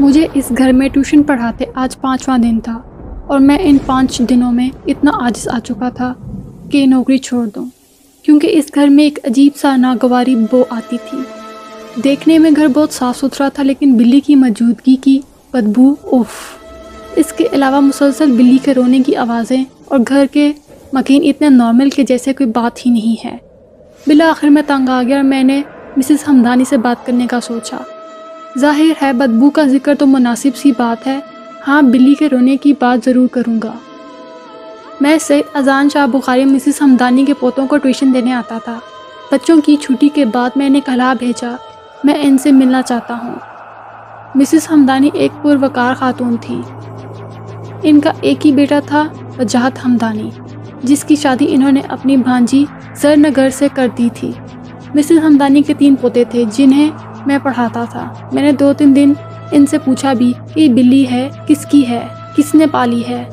مجھے اس گھر میں ٹیوشن پڑھاتے آج پانچواں دن تھا اور میں ان پانچ دنوں میں اتنا عاجز آ چکا تھا کہ نوکری چھوڑ دوں۔ کیونکہ اس گھر میں ایک عجیب سا ناگواری بو آتی تھی۔ دیکھنے میں گھر بہت صاف ستھرا تھا لیکن بلی کی موجودگی کی بدبو اف اس کے علاوہ مسلسل بلی کے رونے کی آوازیں اور گھر کے مکین اتنے نارمل کے جیسے کوئی بات ہی نہیں ہے۔ بلا آخر میں تنگ آ گیا اور میں نے مسز ہمدانی سے بات کرنے کا سوچا۔ ظاہر ہے بدبو کا ذکر تو مناسب سی بات ہے۔ ہاں بلی کے رونے کی بات ضرور کروں گا۔ میں سید اذان شاہ بخاری مسز ہمدانی کے پوتوں کو ٹیوشن دینے آتا تھا۔ بچوں کی چھٹی کے بعد میں نے کہلا بھیجا۔ میں ان سے ملنا چاہتا ہوں۔ مسز ہمدانی ایک پروکار خاتون تھی۔ ان کا ایک ہی بیٹا تھا، وجاہت ہمدانی، جس کی شادی انہوں نے اپنی بھانجی زر نگر سے کر دی تھی۔ مسز ہمدانی کے تین پوتے تھے، جنہیں میں پڑھاتا تھا۔ میں نے دو تین دن ان سے پوچھا بھی کہ بلی ہے، کس کی ہے؟ کس نے پالی ہے؟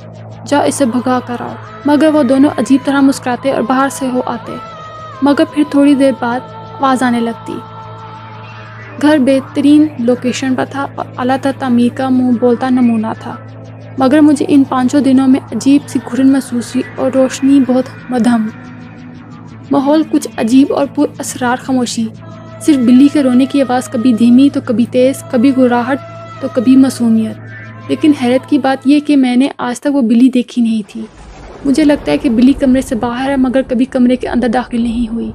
جا اسے بھگا کر آؤ۔ مگر وہ دونوں عجیب طرح مسکراتے اور باہر سے ہو آتے۔ مگر پھر تھوڑی دیر بعد آواز آنے لگتی۔ گھر بہترین لوکیشن پر تھا اور اعلیٰ تر تعمیر کا منہ بولتا نمونہ تھا۔ مگر مجھے ان پانچوں دنوں میں عجیب سی گھرن محسوس ہوئی اور روشنی بہت مدھم۔ ماحول کچھ عجیب اور پر اسرار خاموشی صرف بلی کے رونے کی آواز کبھی دھیمی تو کبھی تیز، کبھی گراہٹ تو کبھی معصومیت لیکن حیرت کی بات یہ کہ میں نے آج تک وہ بلی دیکھی نہیں تھی۔ مجھے لگتا ہے کہ بلی کمرے سے باہر ہے، مگر کبھی کمرے کے اندر داخل نہیں ہوئی۔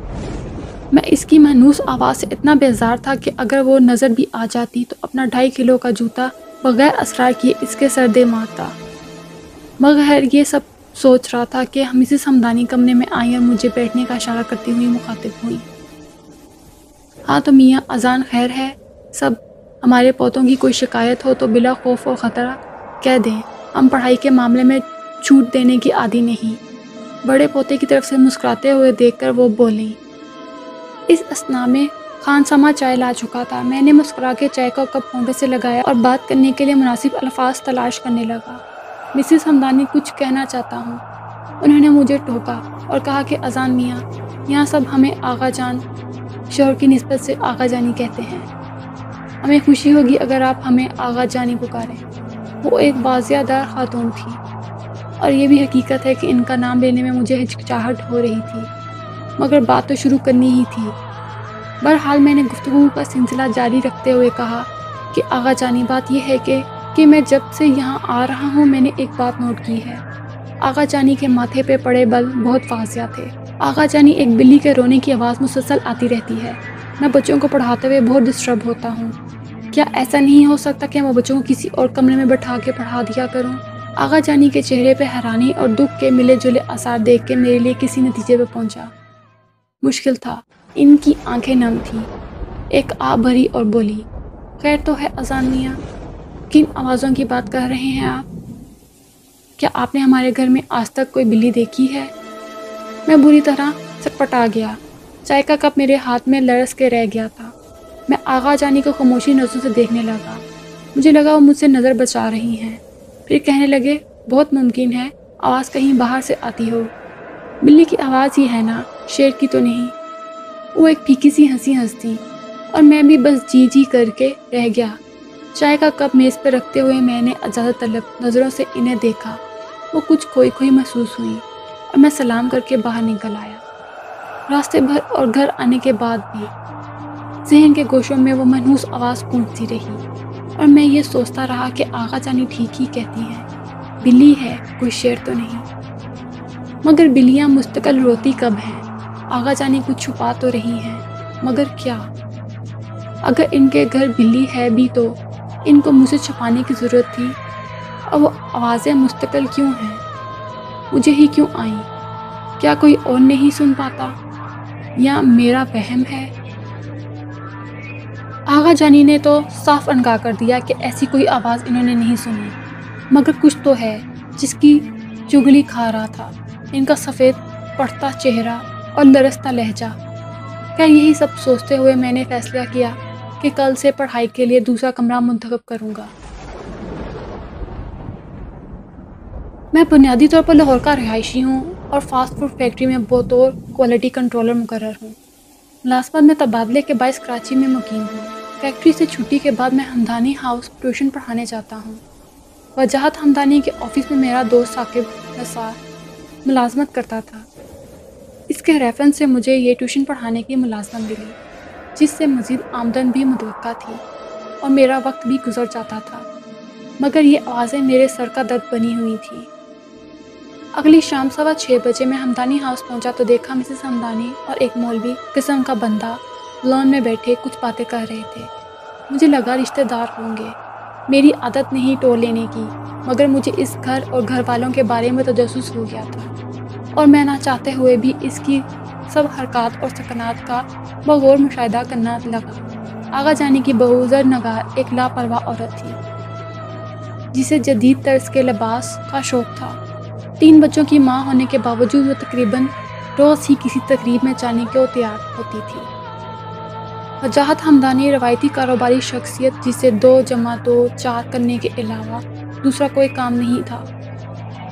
میں اس کی محنوس آواز سے اتنا بیزار تھا کہ اگر وہ نظر بھی آ جاتی تو اپنا ڈھائی کلو کا جوتا بغیر اسرار کیے اس کے سر دے مارتا۔ مگر یہ سب سوچ رہا تھا کہ ہم اسے سمدانی کمرے میں آئی اور مجھے بیٹھنے کا اشارہ کرتی ہوئی مخاطب ہوئی۔ ہاں تو میاں، اذان خیر ہے، سب ہمارے پوتوں کی کوئی شکایت ہو تو بلا خوف و خطرہ کہہ دیں۔ ہم پڑھائی کے معاملے میں چھوٹ دینے کی عادی نہیں۔ بڑے پوتے کی طرف سے مسکراتے ہوئے دیکھ کر وہ بولیں، اس اسنا میں خان سما چائے لا چکا تھا۔ میں نے مسکرا کے چائے کا کپ پونڈے سے لگایا اور بات کرنے کے لیے مناسب الفاظ تلاش کرنے لگا۔ مسز ہمدانی کچھ کہنا چاہتا ہوں۔ انہوں نے مجھے ٹوکا اور کہا کہ اذان میاں، یہاں سب ہمیں آغا جان۔ شوہر کی نسبت سے آغا جانی کہتے ہیں۔ ہمیں خوشی ہوگی اگر آپ ہمیں آغا جانی پکاریں۔ وہ ایک واضح دار خاتون تھی۔ اور یہ بھی حقیقت ہے کہ ان کا نام لینے میں مجھے ہچکچاہٹ ہو رہی تھی۔ مگر بات تو شروع کرنی ہی تھی۔ بہرحال میں نے گفتگو کا سلسلہ جاری رکھتے ہوئے کہا کہ آغا جانی بات یہ ہے کہ کہ میں جب سے یہاں آ رہا ہوں، میں نے ایک بات نوٹ کی ہے۔ آغا جانی کے ماتھے پہ پڑے بل بہت واضح تھے۔ آغا جانی ایک بلی کے رونے کی آواز مسلسل آتی رہتی ہے۔ میں بچوں کو پڑھاتے ہوئے بہت ڈسٹرب ہوتا ہوں۔ کیا ایسا نہیں ہو سکتا کہ میں بچوں کو کسی اور کمرے میں بٹھا کے پڑھا دیا کروں؟ آغا جانی کے چہرے پہ حیرانی اور دکھ کے ملے جلے آثار دیکھ کے میرے لیے کسی نتیجے پہ پہنچا۔ مشکل تھا۔ ان کی آنکھیں نم تھیں۔ ایک آ بھری اور بولی، خیر تو ہے اذان میاں، کن آوازوں کی بات کر رہے ہیں آپ؟ کیا آپ نے ہمارے گھر میں آج تک کوئی بلی دیکھی ہے؟ میں بری طرح چٹپٹا گیا۔ چائے کا کپ میرے ہاتھ میں لرس کے رہ گیا تھا۔ میں آغا جانی کو خاموشی نظروں سے دیکھنے لگا۔ مجھے لگا وہ مجھ سے نظر بچا رہی ہیں۔ پھر کہنے لگے، بہت ممکن ہے آواز کہیں باہر سے آتی ہو۔ بلی کی آواز ہی ہے نا، شیر کی تو نہیں۔ وہ ایک پھیکی سی ہنسی ہنستی اور میں بھی بس جی جی کر کے رہ گیا۔ چائے کا کپ میز پہ رکھتے ہوئے میں نے اجازت طلب نظروں سے انہیں دیکھا۔ وہ کچھ کھوئی کھوئی محسوس ہوئی۔ اور میں سلام کر کے باہر نکل آیا۔ راستے بھر اور گھر آنے کے بعد بھی ذہن کے گوشوں میں وہ منحوس آواز گونجتی رہی اور میں یہ سوچتا رہا کہ آغا جانی ٹھیک ہی کہتی ہیں، بلی ہے، کوئی شیر تو نہیں۔ مگر بلیاں مستقل روتی کب ہیں؟ آغا جانی کچھ چھپا تو رہی ہیں، مگر کیا؟ اگر ان کے گھر بلی ہے بھی تو ان کو مجھ سے چھپانے کی ضرورت تھی۔ اور وہ آوازیں مستقل کیوں ہیں؟ مجھے ہی کیوں آئیں؟ کیا کوئی اور نہیں سن پاتا؟ یا میرا وہم ہے؟ آغا جانی نے تو صاف انکار کر دیا کہ ایسی کوئی آواز انہوں نے نہیں سنی۔ مگر کچھ تو ہے، جس کی چگلی کھا رہا تھا۔ ان کا سفید پڑھتا چہرہ اور لرستا لہجہ۔ کیا یہی سب سوچتے ہوئے میں نے فیصلہ کیا کہ کل سے پڑھائی کے لیے دوسرا کمرہ منتخب کروں گا۔ میں بنیادی طور پر لاہور کا رہائشی ہوں اور فاسٹ فوڈ فیکٹری میں بطور کوالٹی کنٹرولر مقرر ہوں۔ ملازمت میں تبادلے کے باعث کراچی میں مقیم ہوں۔ فیکٹری سے چھٹی کے بعد میں ہمدانی ہاؤس ٹیوشن پڑھانے جاتا ہوں۔ وجاہت ہمدانی کے آفس میں میرا دوست ثاقب نثار ملازمت کرتا تھا۔ اس کے ریفرنس سے مجھے یہ ٹیوشن پڑھانے کی ملازمت ملی، جس سے مزید آمدن بھی متوقع تھی اور میرا وقت بھی گزر جاتا تھا۔ مگر یہ آوازیں میرے سر کا درد بنی ہوئی تھی اگلی شام سوا چھ بجے میں ہمدانی ہاؤس پہنچا تو دیکھا مسز ہمدانی اور ایک مولوی قسم کا بندہ لان میں بیٹھے کچھ باتیں کر رہے تھے۔ مجھے لگا رشتہ دار ہوں گے۔ میری عادت نہیں ٹول لینے کی، مگر مجھے اس گھر اور گھر والوں کے بارے میں تجسس ہو گیا تھا۔ اور میں نہ چاہتے ہوئے بھی اس کی سب حرکات اور سکنات کا بغور مشاہدہ کرنا لگا۔ آگا جانے کی بہوزر نگار ایک لاپرواہ عورت تھی، جسے جدید طرز کے لباس کا شوق تھا۔ تین بچوں کی ماں ہونے کے باوجود وہ تقریباً روز ہی کسی تقریب میں جانے کو تیار ہوتی تھی۔ وجاہت ہمدانی روایتی کاروباری شخصیت جسے دو جمع دو چار کرنے کے علاوہ دوسرا کوئی کام نہیں تھا۔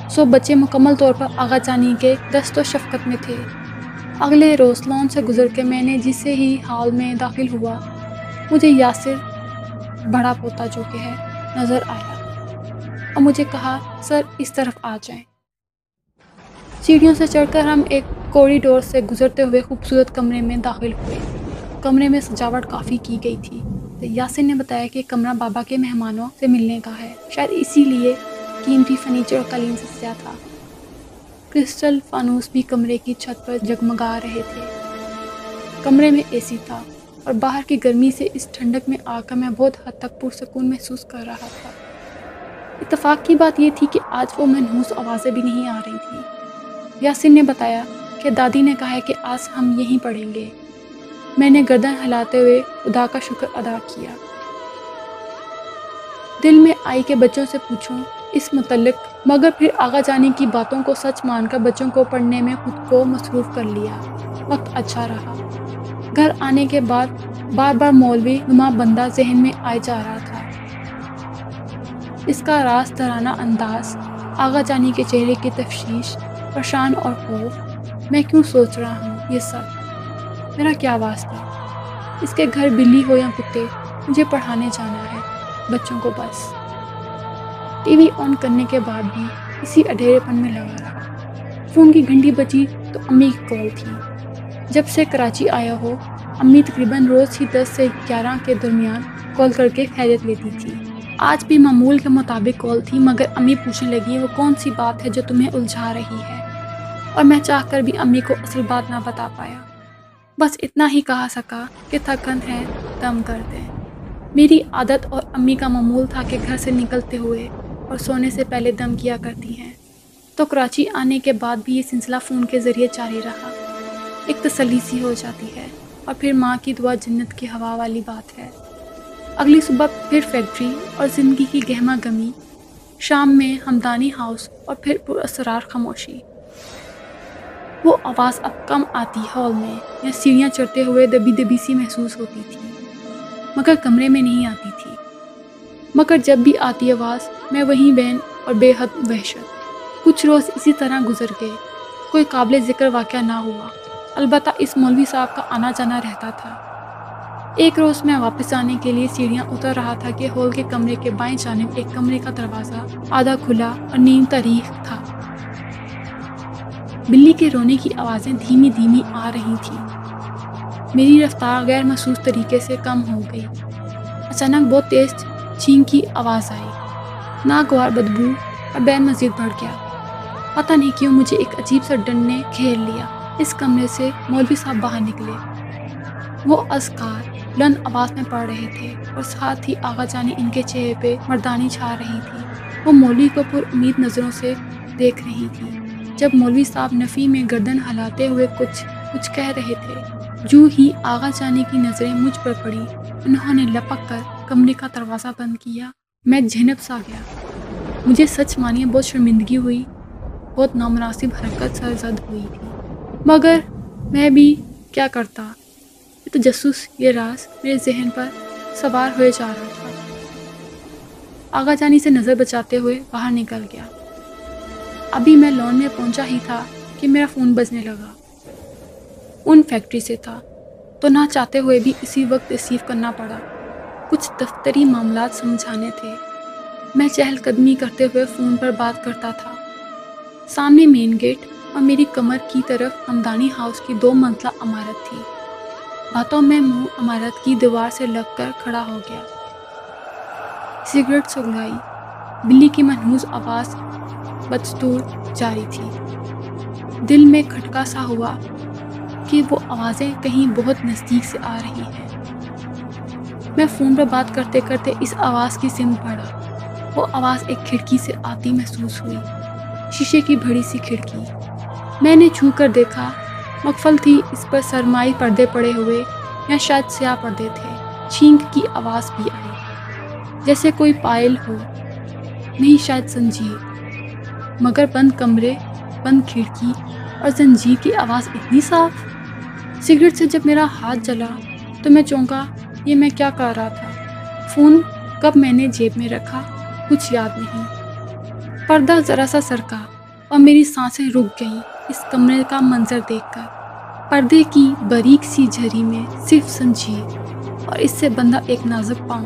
سو بچے مکمل طور پر آغا جانی کے دست و شفقت میں تھے۔ اگلے روز لون سے گزر کے میں نے جسے ہی حال میں داخل ہوا، مجھے یاسر بڑا پوتا جو کہ ہے، نظر آیا اور مجھے کہا، سر، اس طرف آ جائیں۔ سیڑھیوں سے چڑھ کر ہم ایک کوریڈور سے گزرتے ہوئے خوبصورت کمرے میں داخل ہوئے۔ کمرے میں سجاوٹ کافی کی گئی تھی۔ یاسر نے بتایا کہ کمرہ بابا کے مہمانوں سے ملنے کا ہے۔ شاید اسی لیے قیمتی فرنیچر اور قلیم سے سجا تھا۔ کرسٹل فانوس بھی کمرے کی چھت پر جگمگا رہے تھے۔ کمرے میں اے سی تھا اور باہر کی گرمی سے اس ٹھنڈک میں آ کر میں بہت حد تک پرسکون محسوس کر رہا تھا۔ اتفاق کی بات یہ تھی کہ آج وہ منحوس آوازیں بھی نہیں آ رہی تھیں۔ یاسر نے بتایا کہ دادی نے کہا ہے کہ آج ہم یہیں پڑھیں گے۔ میں نے گردن ہلاتے ہوئے خدا کا شکر ادا کیا۔ دل میں آئی کہ بچوں سے پوچھوں اس متعلق، مگر پھر آگا جانے کی باتوں کو سچ مان کر بچوں کو پڑھنے میں خود کو مصروف کر لیا۔ وقت اچھا رہا۔ گھر آنے کے بعد بار بار مولوی نما بندہ ذہن میں آئے جا رہا تھا۔ اس کا راز ترانہ انداز آگا جانی کے چہرے کی تفشیش پریشان اور خوف۔ میں کیوں سوچ رہا ہوں یہ سب؟ میرا کیا واسطہ؟ اس کے گھر بلی ہو یا کتے، مجھے پڑھانے جانا ہے، بچوں کو بس۔ ٹی وی آن کرنے کے بعد بھی اسی اڈھیرے پن میں لگا رہا فون کی گھنٹی بچی تو امی کی کال تھی۔ جب سے کراچی آیا ہو، امی تقریباً روز ہی دس سے گیارہ کے درمیان کال کر کے خیریت لیتی تھی۔ آج بھی معمول کے مطابق کال تھی، مگر امی پوچھنے لگی، وہ کون سی بات ہے جو تمہیں الجھا رہی ہے؟ اور میں چاہ کر بھی امی کو اصل بات نہ بتا پایا۔ بس اتنا ہی کہا سکا کہ تھکن ہے، دم کر دیں۔ میری عادت اور امی کا معمول تھا کہ گھر سے نکلتے ہوئے اور سونے سے پہلے دم کیا کرتی ہیں۔ تو کراچی آنے کے بعد بھی یہ سلسلہ فون کے ذریعے جاری رہا۔ ایک تسلی سی ہو جاتی ہے اور پھر ماں کی دعا جنت کی ہوا والی بات ہے۔ اگلی صبح پھر فیکٹری اور زندگی کی گہما گمی، شام میں ہمدانی ہاؤس اور پھر پر اسرار خاموشی۔ وہ آواز اب کم آتی ہال میں، یا سیڑھیاں چڑھتے ہوئے دبی دبی سی محسوس ہوتی تھی۔ مگر کمرے میں نہیں آتی تھی۔ مگر جب بھی آتی آواز، میں وہیں بین اور بے حد وحشت۔ کچھ روز اسی طرح گزر گئے۔ کوئی قابل ذکر واقعہ نہ ہوا۔ البتہ اس مولوی صاحب کا آنا جانا رہتا تھا۔ ایک روز میں واپس آنے کے لیے سیڑھیاں اتر رہا تھا کہ ہال کے کمرے کے بائیں جانب ایک کمرے کا دروازہ آدھا کھلا اور نیم تاریخ تھا۔ بلی کے رونے کی آوازیں دھیمی دھیمی آ رہی تھیں۔ میری رفتار غیر محسوس طریقے سے کم ہو گئی۔ اچانک بہت تیز چین کی آواز آئی۔ ناگوار بدبو اور بین مزید بڑھ گیا۔ پتہ نہیں کیوں مجھے ایک عجیب سا ڈن نے کھیل لیا۔ اس کمرے سے مولوی صاحب باہر نکلے۔ وہ ازکار لند آواز میں پڑھ رہے تھے اور ساتھ ہی آغا جانی یعنی ان کے چہرے پہ مردانی چھا رہی تھی۔ وہ مولوی کو پر امید نظروں سے دیکھ رہی تھی۔ جب مولوی صاحب نفی میں گردن ہلاتے ہوئے کچھ کچھ کہہ رہے تھے، جو ہی آغا جانے کی نظریں مجھ پر پڑی انہوں نے لپک کر کمرے کا دروازہ بند کیا۔ میں جھنپ سا گیا۔ مجھے سچ مانیے بہت شرمندگی ہوئی، بہت نامناسب حرکت سرزد ہوئی تھی۔ مگر میں بھی کیا کرتا؟ تجسس یہ راز میرے ذہن پر سوار ہوئے جا رہا تھا۔ آغا جانی سے نظر بچاتے ہوئے باہر نکل گیا۔ ابھی میں لون میں پہنچا ہی تھا کہ میرا فون بجنے لگا۔ ان فیکٹری سے تھا۔ تو نہ چاہتے ہوئے بھی اسی وقت ریسیو کرنا پڑا۔ کچھ دفتری معاملات سمجھانے تھے۔ میں چہل قدمی کرتے ہوئے فون پر بات کرتا تھا۔ سامنے مین گیٹ اور میری کمر کی طرف ہمدانی ہاؤس کی دو منزلہ عمارت تھی۔ باتوں میں منہ عمارت کی دیوار سے لگ کر کھڑا ہو گیا۔ سگریٹ سگلائی بلی کی محنوز آواز بدستور جاری تھی۔ دل میں کھٹکا سا ہوا کہ وہ آوازیں کہیں بہت نزدیک سے آ رہی ہیں۔ میں فون پر بات کرتے کرتے اس آواز کی سمت پڑا وہ آواز ایک کھڑکی سے آتی محسوس ہوئی۔ شیشے کی بڑی سی کھڑکی۔ میں نے چھو کر دیکھا مقفل تھی، اس پر سرمائی پردے پڑے ہوئے یا شاید سیاہ پردے تھے۔ چھینک کی آواز بھی آئی۔ جیسے کوئی پائل ہو۔ نہیں شاید زنجیر۔ مگر بند کمرے، بند کھڑکی اور زنجیر کی آواز اتنی صاف۔ سگریٹ سے جب میرا ہاتھ جلا تو میں چونکا، یہ میں کیا کر رہا تھا؟ فون کب میں نے جیب میں رکھا؟ کچھ یاد نہیں۔ پردہ ذرا سا سرکا اور میری سانسیں رک گئیں۔ اس کمرے کا منظر دیکھ کر پردے کی باریک سی جھری میں صرف سمجھیے اور اس سے بندہ ایک نازک پاؤں